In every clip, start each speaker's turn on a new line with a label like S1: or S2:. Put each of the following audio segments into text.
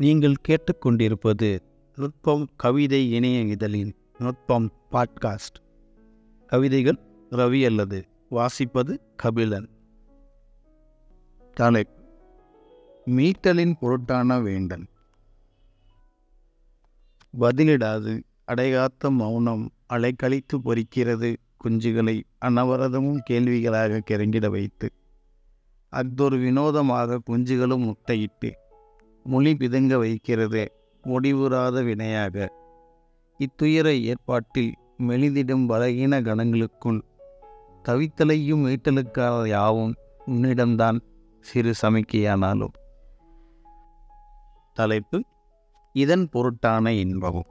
S1: நீங்கள் கேட்டுக்கொண்டிருப்பது நுட்பம் கவிதை இணைய இதழின் நுட்பம் பாட்காஸ்ட். கவிதைகள் ரவி அல்லது வாசிப்பது கபிலன். தலைப்பு மீட்டலின் பொருட்டான வேண்டன் பதிலிடாது அடைகாத்த மௌனம் அலைக்கழித்து பொறிக்கிறது குஞ்சுகளை அனவரதமும் கேள்விகளாக கிறங்கிட வைத்து அஃதொரு வினோதமாக குஞ்சுகளும் முட்டையிட்டு மொழி பிதுங்க வைக்கிறது முடிவுறாத வினையாக. இத்துயர ஏற்பாட்டில் மெலிதிடும் பலகீன கணங்களுக்குள் தவித்தலையும் மீட்டலுக்காக யாவும் உன்னிடம்தான் சிறு சமிக்கையானாலும். தலைப்பு இதன் பொருட்டான இன்பமும்.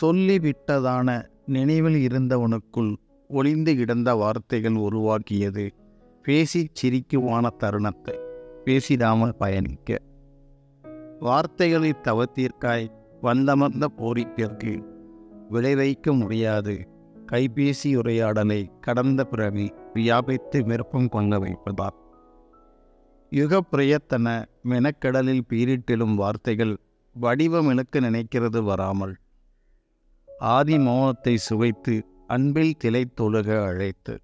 S1: சொல்லிவிட்டதான நினைவில் இருந்தவனுக்குள் ஒளிந்து கிடந்த வார்த்தைகள் உருவாக்கியது பேசிச் சிரிக்குவான தருணத்தை. பேசிடாமல் பயணிக்க. வார்த்தைகளை தவத்திற்காய் வந்தமர்ந்த போரிப்பிற்கு விளைவைக்க முடியாது. கைபேசி உரையாடலை கடந்த பிறவி வியாபித்து விருப்பம் கொள்ள வைப்பதால். யுக பிரயத்தன மெனக்கடலில் பீரிட்டிலும் வார்த்தைகள் வடிவமிழக்க நினைக்கிறது வராமல் ஆதி மௌனத்தை சுவைத்து அன்பில் திளைத்தொழுக அழைத்து.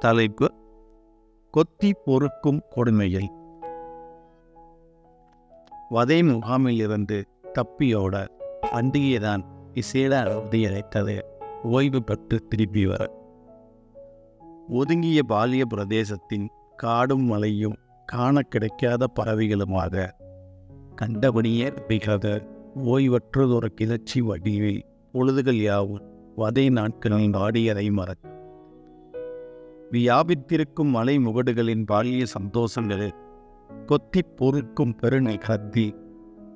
S1: தலைப்பு கொத்தி பொறுக்கும் கொடுமையில். வதை முகாமிலிருந்து தப்பியோட பண்டிகைதான் விசேட அவதி அழைத்தது ஓய்வு பெற்று திருப்பி வர. ஒதுங்கிய பாலிய பிரதேசத்தின் காடும் மலையும் காண கிடைக்காத பறவைகளுமாக கண்டபடியே மிகாத ஓய்வற்றதொரு கிளர்ச்சி வடிவில் பொழுதுகள் யாவும் வதை நாட்களின் வாடியதை மறக்க வியாபித்திருக்கும் மலை முகடுகளின் பாலிய சந்தோஷங்கள். கொத்திப் பொறுக்கும் பெருமை கத்தி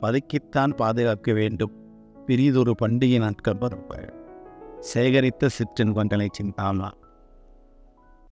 S1: பதுக்கித்தான் பாதுகாக்க வேண்டும். பெரியதொரு பண்டிகை நாட்கள் பரப்ப சேகரித்த சிற்றின்பங்களை சிந்தாமா?